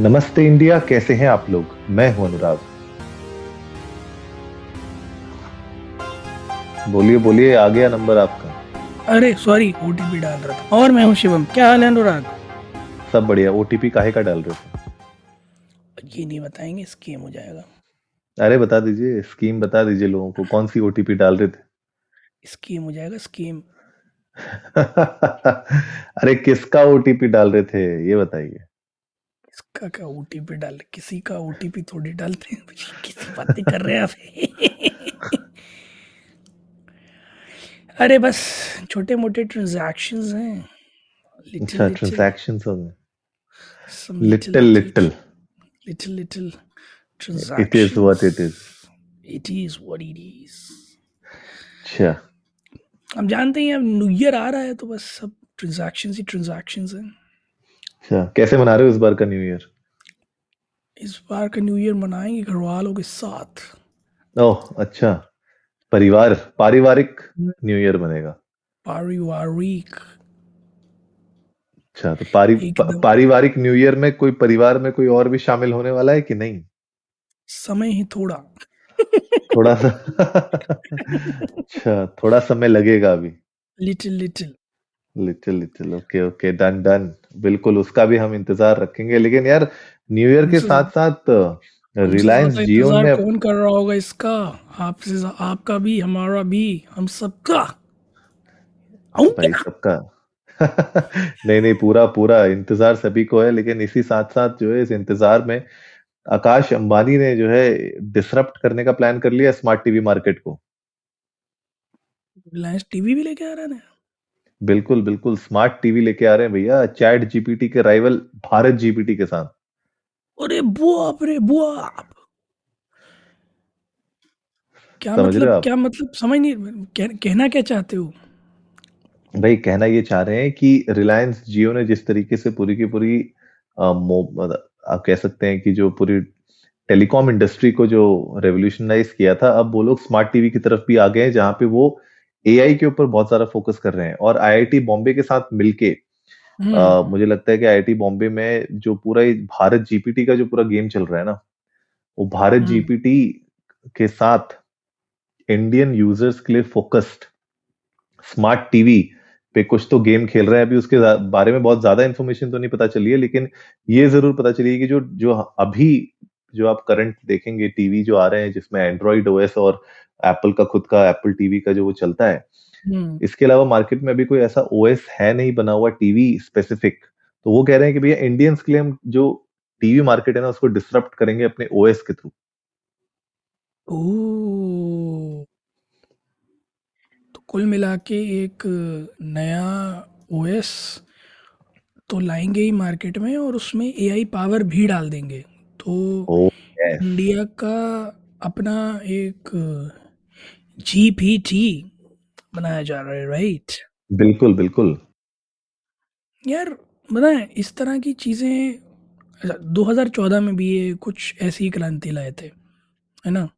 नमस्ते इंडिया कैसे हैं आप लोग? मैं हूँ अनुराग। बोलिए बोलिए आ गया नंबर आपका। अरे सॉरी ओटीपी डाल रहा था। और मैं हूँ शिवम। क्या हाल है अनुराग? सब बढ़िया। ओटीपी काहे का डाल रहे थे ये नहीं बताएँगे स्कीम हो जाएगा। अरे बता दीजिए स्कीम बता दीजिए लोगों को। कौन सी ओटीपी डाल रहे थे? स्कीम हो जाएगा स्कीम अरे किसका ओटीपी डाल रहे थे? ये बताइए। इसका क्या ओटीपी डाल किसी का ओटीपी थोड़ी डालते हैं किसी बातें कर रहे हैं आप। अरे बस छोटे मोटे ट्रांजैक्शंस हैं। अच्छा ट्रांजैक्शंस हो गए। Little little little little it is what it is it is what it is अच्छा। हम जानते हैं अब न्यू ईयर आ रहा है तो बस सब ट्रांजैक्शंस ही ट्रांजैक्शंस हैं। अच्छा। कैसे मना रहे हो इस बार का न्यू ईयर इस बार का न्यू ईयर मनाएँगे घर वालों के साथ। ओह अच्छा। परिवार पारिवारिक न्यू ईयर बनेगा। पारिवारिक। अच्छा तो पारि पारिवारिक न्यू ईयर में कोई परिवार में कोई और भी शामिल होने वाला है कि नहीं? समय ही थोड़ा। थोड़ा सा। अच्छा थोड़ा समय लगेगा अभी। Little little little little okay okay done done बिल्कुल उसका भी हम इंतज़ार रखेंगे। लेकिन यार न्यू ईयर के साथ साथ रिलायंस जियो में कौन कर रहा होगा इसका? आपसे आपका भी हमारा भी हम सबका। भाई सबका। नहीं नहीं पूरा पूरा इंतज़ार सभी को है लेकिन इसी साथ साथ जो है इस इंतज़ार में आकाश अंबानी ने जो है डिसरप्ट करने का प्लान कर लिया स्मार्ट टीवी मार्केट को। रिलायंस टीवी भी लेके आ रहा है बिल्कुल बिल्कुल स्मार्ट टीवी लेके आ रहे हैं भैया चैट जीपीटी के राइवल भारत जीपीटी के साथ। अरे बाप रे बाप! क्या मतलब क्या मतलब समझ नहीं कह, कहना क्या चाहते हो? भाई कहना ये चाह रहे हैं कि रिलायंस जियो ने जिस तरीके से पूरी की पूरी आप कह सकते हैं कि जो पूरी टेलीकॉम इंडस्ट्री को जो रेवोल्यूशनाइज किया था अब वो लोग स्मार्ट टीवी की तरफ़ भी आ गए हैं जहाँ पे वो एआई के ऊपर बहुत सारा फोकस कर रहे हैं और आईआईटी बॉम्बे के साथ मिलके Uh, मुझे लगता है कि आईआईटी बॉम्बे में जो पूरा भारत जीपीटी का जो पूरा गेम चल रहा है ना वो भारत जीपीटी हम्म। के साथ इंडियन यूज़र्स के लिए फोकस्ड स्मार्ट टीवी पे कुछ तो गेम खेल रहे हैं अभी उसके बारे में बहुत ज़्यादा इन्फॉर्मेशन तो नहीं पता चली है लेकिन ये ज़रूर पता चली है कि जो जो अभी जो आप करंट देखेंगे टीवी जो आ रहे हैं जिसमें एंड्रॉइड ओएस और एप्पल का खुद का एप्पल टीवी का जो वो चलता है हम्म। इसके अलावा मार्केट में अभी कोई ऐसा ओएस है नहीं बना हुआ टीवी स्पेसिफिक तो वो कह रहे हैं कि भैया इंडियंस के लिए हम जो टीवी मार्केट है ना उसको डिसरप्ट करेंगे अपने ओएस के थ्रू तो कुल मिला के एक नया ओएस तो लाएँगे ही मार्केट में और उसमें एआई पावर भी डाल देंगे तो oh, yes. इंडिया का अपना एक जीपीटी बनाया जा रहा है राइट बिल्कुल बिल्कुल। यार बताएँ इस तरह की चीज़ें 2014 में भी ये कुछ ऐसी क्रांति लाए थे है ना?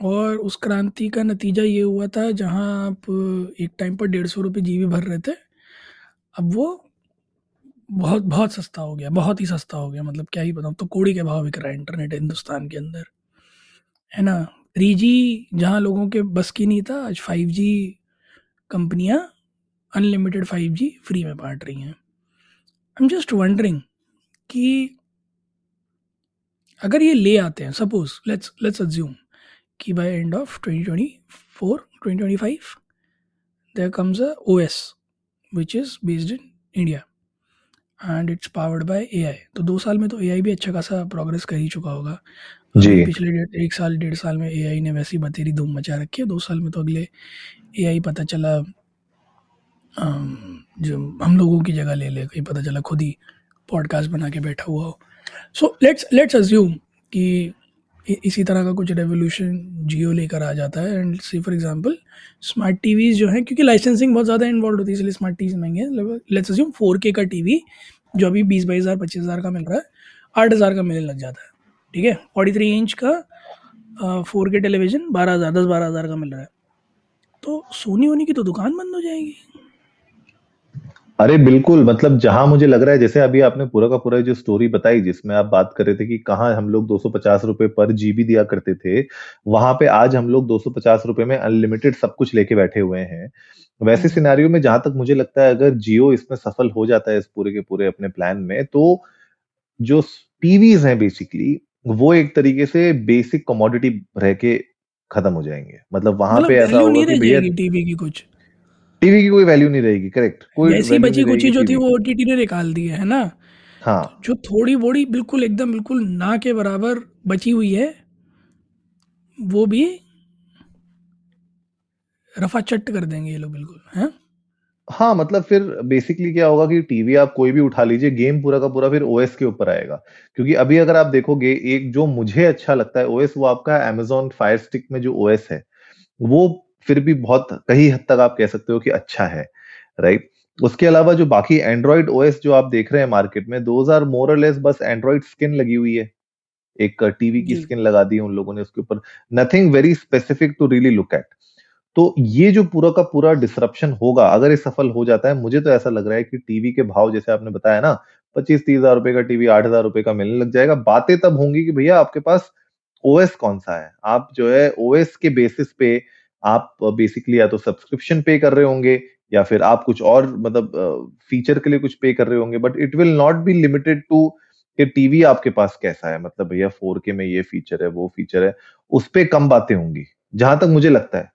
और उस क्रांति का नतीजा ये हुआ था जहाँ आप एक टाइम पर डेढ़ सौ रुपये जी भर रहे थे अब वो बहुत बहुत सस्ता हो गया बहुत ही सस्ता हो गया मतलब क्या ही बताऊँ तो कोड़ी के भाव बिक रहा है इंटरनेट हिंदुस्तान के अंदर है ना? थ्री जी जहाँ लोगों के बस की नहीं था, आज फाइव जी कंपनियाँ अनलिमिटेड फाइव जी फ्री में बांट रही हैं। आई एम जस्ट वंडरिंग कि अगर ये ले आते हैं सपोज़ लेट्स लेट्स अज्यूम कि by end of 2024 2025 there comes a OS which is based in India and it's powered by AI तो दो साल में तो एआई भी अच्छा खासा प्रोग्रेस कर ही चुका होगा। जी। पिछले डेढ़, एक साल, डेढ़ साल में एआई ने वैसी बतेरी धूम मचा रखी है, दो साल में तो अगले एआई पता चला जो हम लोगों की जगह ले ले, कहीं पता चला खुद ही पॉडकास्ट बना के बैठा हुआ हो। सो लेट्स लेट्स अज्यूम कि इसी तरह का कुछ रेवोल्यूशन जियो लेकर आ जाता है and see for example smart TVs जो हैं, क्योंकि लाइसेंसिंग बहुत ज़्यादा इन्वॉल्व होती है, इसलिए स्मार्ट टीवी महँगे लेट्स अज्यूम फोर के का टीवी जो अभी बीस बाईस हज़ार, पच्चीस हज़ार का मिल रहा है, आठ हज़ार का मिलने लग जाता है। ठीक है? फोर्टी थ्री इंच का फोर के टेलीविज़न बारह हज़ार दस बारह हज़ार का मिल रहा है। तो सोनी होनी की तो दुकान बंद हो जाएगी। अरे बिल्कुल मतलब जहाँ मुझे लग रहा है जैसे अभी आपने पूरा का पूरा जो स्टोरी बताई जिसमें आप बात कर रहे थे कि कहाँ हम लोग दो सौ रुपए पर जीबी दिया करते थे वहाँ पे आज हम लोग दो सौ रुपए में अनलिमिटेड सब कुछ लेके बैठे हुए हैं। वैसे हम्म। सिनेरियो में जहाँ तक मुझे लगता है अगर जियो इसमें सफल हो जाता है इस पूरे के पूरे अपने प्लान में तो जो टीवीज हैं बेसिकली वो एक तरीके से बेसिक कमोडिटी रह के खत्म हो जाएँगे। मतलब वहाँ मतलब पे ऐसा होगा कि भैया टीवी की कुछ। टीवी की कोई वैल्यू नहीं रहेगी करेक्ट कोई वैल्यू बची रहेगी जो थी वो ओटीटी ने निकाल दी है ना? हाँ। जो थोड़ी बोड़ी बिल्कुल एकदम बिल्कुल ना के बराबर बची हुई है वो भी रफा चट कर देंगे ये लोग बिल्कुल हैं? हाँ मतलब फिर बेसिकली क्या होगा कि टीवी आप कोई भी उठा लीजिए गेम पूरा का पूरा फिर ओएस के ऊपर आएगा। क्योंकि अभी अगर आप देखोगे एक जो मुझे अच्छा लगता है ओएस वो आपका Amazon फायर स्टिक में जो ओएस है वो फिर भी बहुत कहीं हद तक आप कह सकते हो कि अच्छा है राइट उसके अलावा जो बाकी एंड्रॉइड ओएस जो आप देख रहे हैं मार्केट में दोज आर मोर लेस बस एंड्रॉइड स्किन लगी हुई है। एक टीवी की स्किन लगा दी है उन लोगों ने उसके ऊपर। Nothing very specific to really look at तो ये जो पूरा का पूरा डिसरप्शन होगा, अगर ये सफल हो जाता है, मुझे तो ऐसा लग रहा है कि टीवी के भाव, जैसे आपने बताया ना पच्चीस तीस हज़ार रुपए का टीवी आठ हज़ार रुपए का मिलने लग जाएगा। बातें तब होंगी कि भैया आपके पास ओएस कौन सा है? आप जो है ओएस के बेसिस पे आप बेसिकली या तो सब्सक्रिप्शन पे कर रहे होंगे, या फिर आप कुछ और मतलब फीचर के लिए कुछ पे कर रहे होंगे but it will not be limited to कि टीवी आपके पास कैसा है। मतलब भैया फोर के में ये फीचर है, वो फीचर है, उस पे कम बातें होंगी। जहाँ तक मुझे लगता है।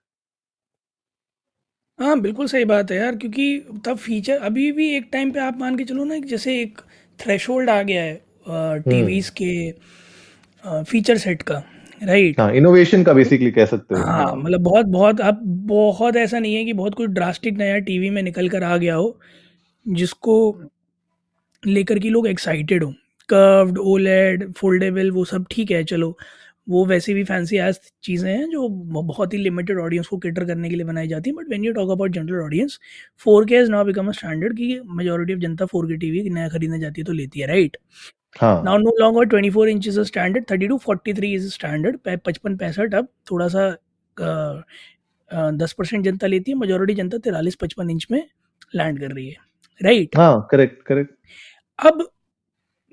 हाँ बिल्कुल सही बात है यार क्योंकि तब फीचर अभी भी एक टाइम पे आप मान के चलो ना जैसे एक थ्रेशोल्ड आ गया है हम्म। टीवीज के फीचर सेट का राइट हाँ इनोवेशन का बेसिकली कह सकते हो। हाँ हाँ मतलब बहुत बहुत अब बहुत ऐसा नहीं है कि बहुत कुछ ड्रास्टिक नया टीवी में निकल कर आ गया हो जिसको लेकर के लोग एक्साइटेड हो। कर्व्ड ओलेड फोल्डेबल वो सब ठीक है चलो। वो वैसे भी फैंसी एज चीज़ें हैं जो बहुत ही लिमिटेड ऑडियंस को कैटर करने के लिए बनाई जाती हैं but when you talk about general audience four K is now become a standard कि मेजोरिटी ऑफ़ जनता फोर के टीवी नया खरीदने जाती है तो लेती है राइट हाँ। Now no longer twenty four inch is standard thirty two forty three is standard पचपन पैंसठ अब थोड़ा सा दस परसेंट जनता लेती है मेजोरिटी जनता तिरालीस पचपन इंच में लैंड कर रही है राइट हाँ करेक्ट करेक्ट अब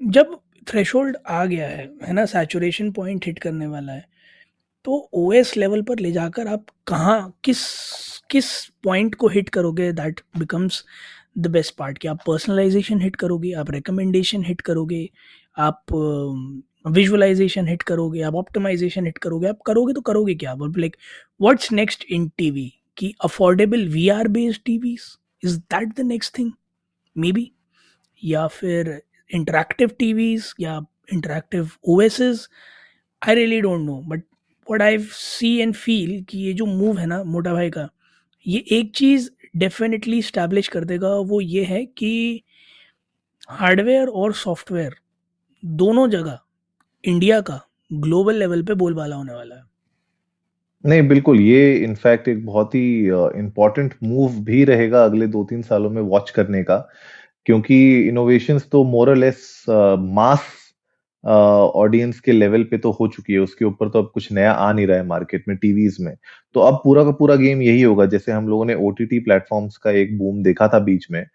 जब थ्रेशोल्ड आ गया है है ना? सैचुरेशन पॉइंट हिट करने वाला है। तो ओएस लेवल पर ले जाकर आप कहाँ, किस किस पॉइंट को हिट करोगे that becomes the best part कि आप पर्सनलाइजेशन हिट करोगे, आप रिकमेंडेशन हिट करोगे, आप विजुअलाइजेशन हिट करोगे, आप ऑप्टिमाइजेशन हिट करोगे। आप करोगे तो करोगे क्या? आप like what's next in TV कि affordable V R based TVs is that the next thing may be या फिर इंटरेक्टिव टीवीज या interactive OSes I really don't know but what I see and feel कि ये जो move है ना मोटा भाई का, ये एक चीज़ डेफिनेटली स्टैब्लिश कर देगा, वो ये है कि हार्डवेयर और सॉफ्टवेयर दोनों जगह इंडिया का ग्लोबल लेवल पे बोलबाला होने वाला है। नहीं, बिल्कुल, ये इनफैक्ट एक बहुत ही इम्पोर्टेंट मूव भी रहेगा अगले दो तीन सालों में वॉच करने का। क्योंकि इनोवेशंस तो मोर लेस मास ऑडियंस के लेवल पे तो हो चुकी है। उसके ऊपर तो अब कुछ नया आ नहीं रहा है मार्केट में टीवीज में। तो अब पूरा का पूरा गेम यही होगा। जैसे हम लोगों ने ओटीटी प्लेटफॉर्म्स का एक बूम देखा था बीच में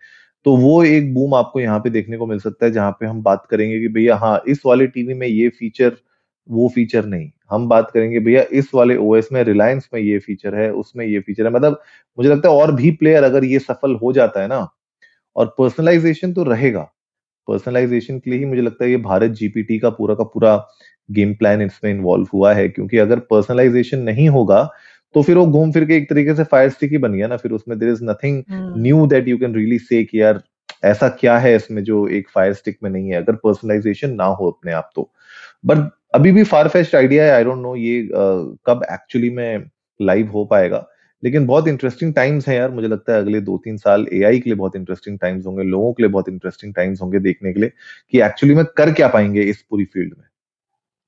तो वो एक बूम आपको यहाँ पे देखने को मिल सकता है, जहाँ पे हम बात करेंगे कि भैया हाँ इस वाले टीवी में ये फीचर वो फीचर नहीं। हम बात करेंगे, भैया, इस वाले ओएस में रिलायंस में ये फीचर है, उसमें ये फीचर है। मतलब मुझे लगता है और भी प्लेयर अगर ये सफल हो जाता है ना और पर्सनलाइजेशन तो रहेगा। पर्सनलाइजेशन के लिए ही मुझे लगता है ये भारत जीपीटी का पूरा का पूरा गेम प्लान इसमें इन्वॉल्व हुआ है क्योंकि अगर पर्सनलाइजेशन नहीं होगा तो फिर वो घूम फिर के एक तरीके से फायर स्टिक ही बन गया ना फिर उसमें there is nothing new that you can really say कि यार ऐसा क्या है इसमें जो एक फायर स्टिक में नहीं है अगर पर्सनलाइजेशन ना हो अपने आप तो। बट अभी भी फार फेस्ट आइडिया है आई डोंट नो ये uh, कब एक्चुअली में लाइव हो पाएगा। लेकिन बहुत इंटरेस्टिंग टाइम्स हैं यार मुझे लगता है अगले दो तीन साल एआई के लिए बहुत इंटरेस्टिंग टाइम्स होंगे लोगों के लिए बहुत इंटरेस्टिंग टाइम्स होंगे देखने के लिए कि एक्चुअली में कर क्या पाएँगे इस पूरी फ़ील्ड में।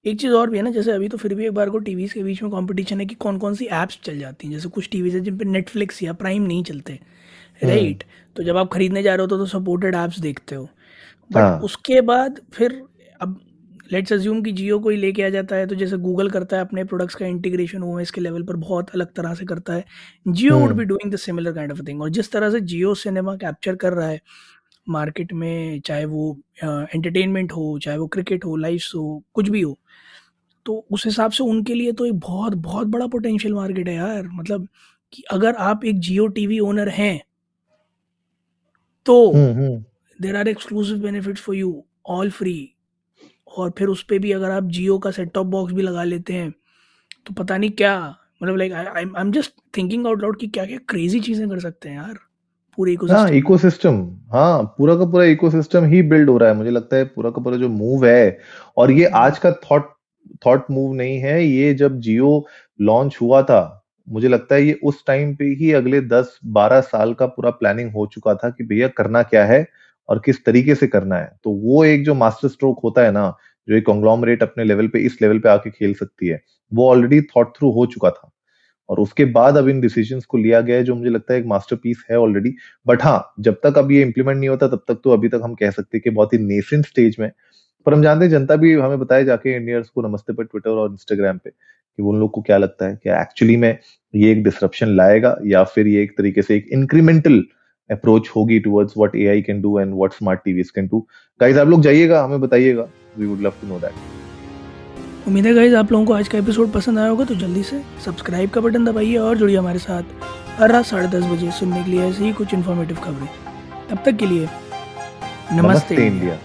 एक चीज़ और भी है ना जैसे अभी तो फिर भी एक बार को टीवीज के बीच में कंपटीशन है कि कौन कौन सी एप्स चल जाती हैं जैसे कुछ टीवीज है जिन पे नेटफ्लिक्स या प्राइम नहीं चलते राइट तो जब आप खरीदने जा रहे हो तो, तो सपोर्टेड एप्स देखते हो। बट हाँ। उसके बाद फिर लेट्स अज्यूम कि जियो कोई लेके आ जाता है तो जैसे गूगल करता है अपने प्रोडक्ट्स का इंटीग्रेशन ओएस इसके लेवल पर बहुत अलग तरह से करता है। Jio would be doing the similar kind of thing और जिस तरह से जियो सिनेमा कैप्चर कर रहा है मार्केट में चाहे वो एंटरटेनमेंट uh, हो चाहे वो क्रिकेट हो लाइव हो कुछ भी हो तो उस हिसाब से उनके लिए तो एक बहुत बहुत बड़ा पोटेंशियल मार्केट है यार। मतलब कि अगर आप एक जियो टीवी ओनर हैं तो there are exclusive benefits for you all free और फिर उस पर भी अगर आप जियो का सेट टॉप बॉक्स भी लगा लेते हैं तो पता नहीं क्या मतलब like I I am just thinking out loud कि क्या क्या क्रेजी चीज़ें कर सकते हैं यार पूरे हाँ इकोसिस्टम हाँ पूरा का पूरा इकोसिस्टम ही बिल्ड हो रहा है। मुझे लगता है पूरा का पूरा जो मूव है और ये आज का थॉट थॉट मूव नहीं है ये जब जियो लॉन्च हुआ था मुझे लगता है ये उस टाइम पे ही अगले 10-12 साल का पूरा प्लानिंग हो चुका था कि भैया करना क्या है। और किस तरीके से करना है। तो वो एक जो मास्टर स्ट्रोक होता है ना, जो एक कॉन्ग्लोमरेट अपने लेवल पे, इस लेवल पे आके खेल सकती है, वो ऑलरेडी थॉट थ्रू हो चुका था। और उसके बाद अब इन डिसीजंस को लिया गया है, जो मुझे लगता है एक मास्टरपीस है ऑलरेडी बट हाँ जब तक अब ये इंप्लीमेंट नहीं होता, तब तक तो अभी तक हम कह सकते हैं कि बहुत ही नेसेंट स्टेज में पर हम जानते हैं, जनता भी हमें बताए जाके इंडियंस को नमस्ते पर ट्विटर और इंस्टाग्राम पे, कि उन लोग को क्या लगता है कि एक्चुअली में ये एक डिसरप्शन लाएगा या फिर ये एक तरीके से एक इंक्रीमेंटल अप्रोच होगी towards what AI can do and what smart TVs can do guys आप लोग जाइएगा हमें बताइएगा. We would love to know that उम्मीद है गाइज़ आप लोगों को आज का एपिसोड पसंद आया होगा तो जल्दी से सब्सक्राइब का बटन दबाइए और जुड़िए हमारे साथ हर रात साढ़े दस बजे सुनने के लिए ऐसी ही कुछ इन्फॉर्मेटिव खबरें। तब तक के लिए नमस्ते, नमस्ते इंडिया।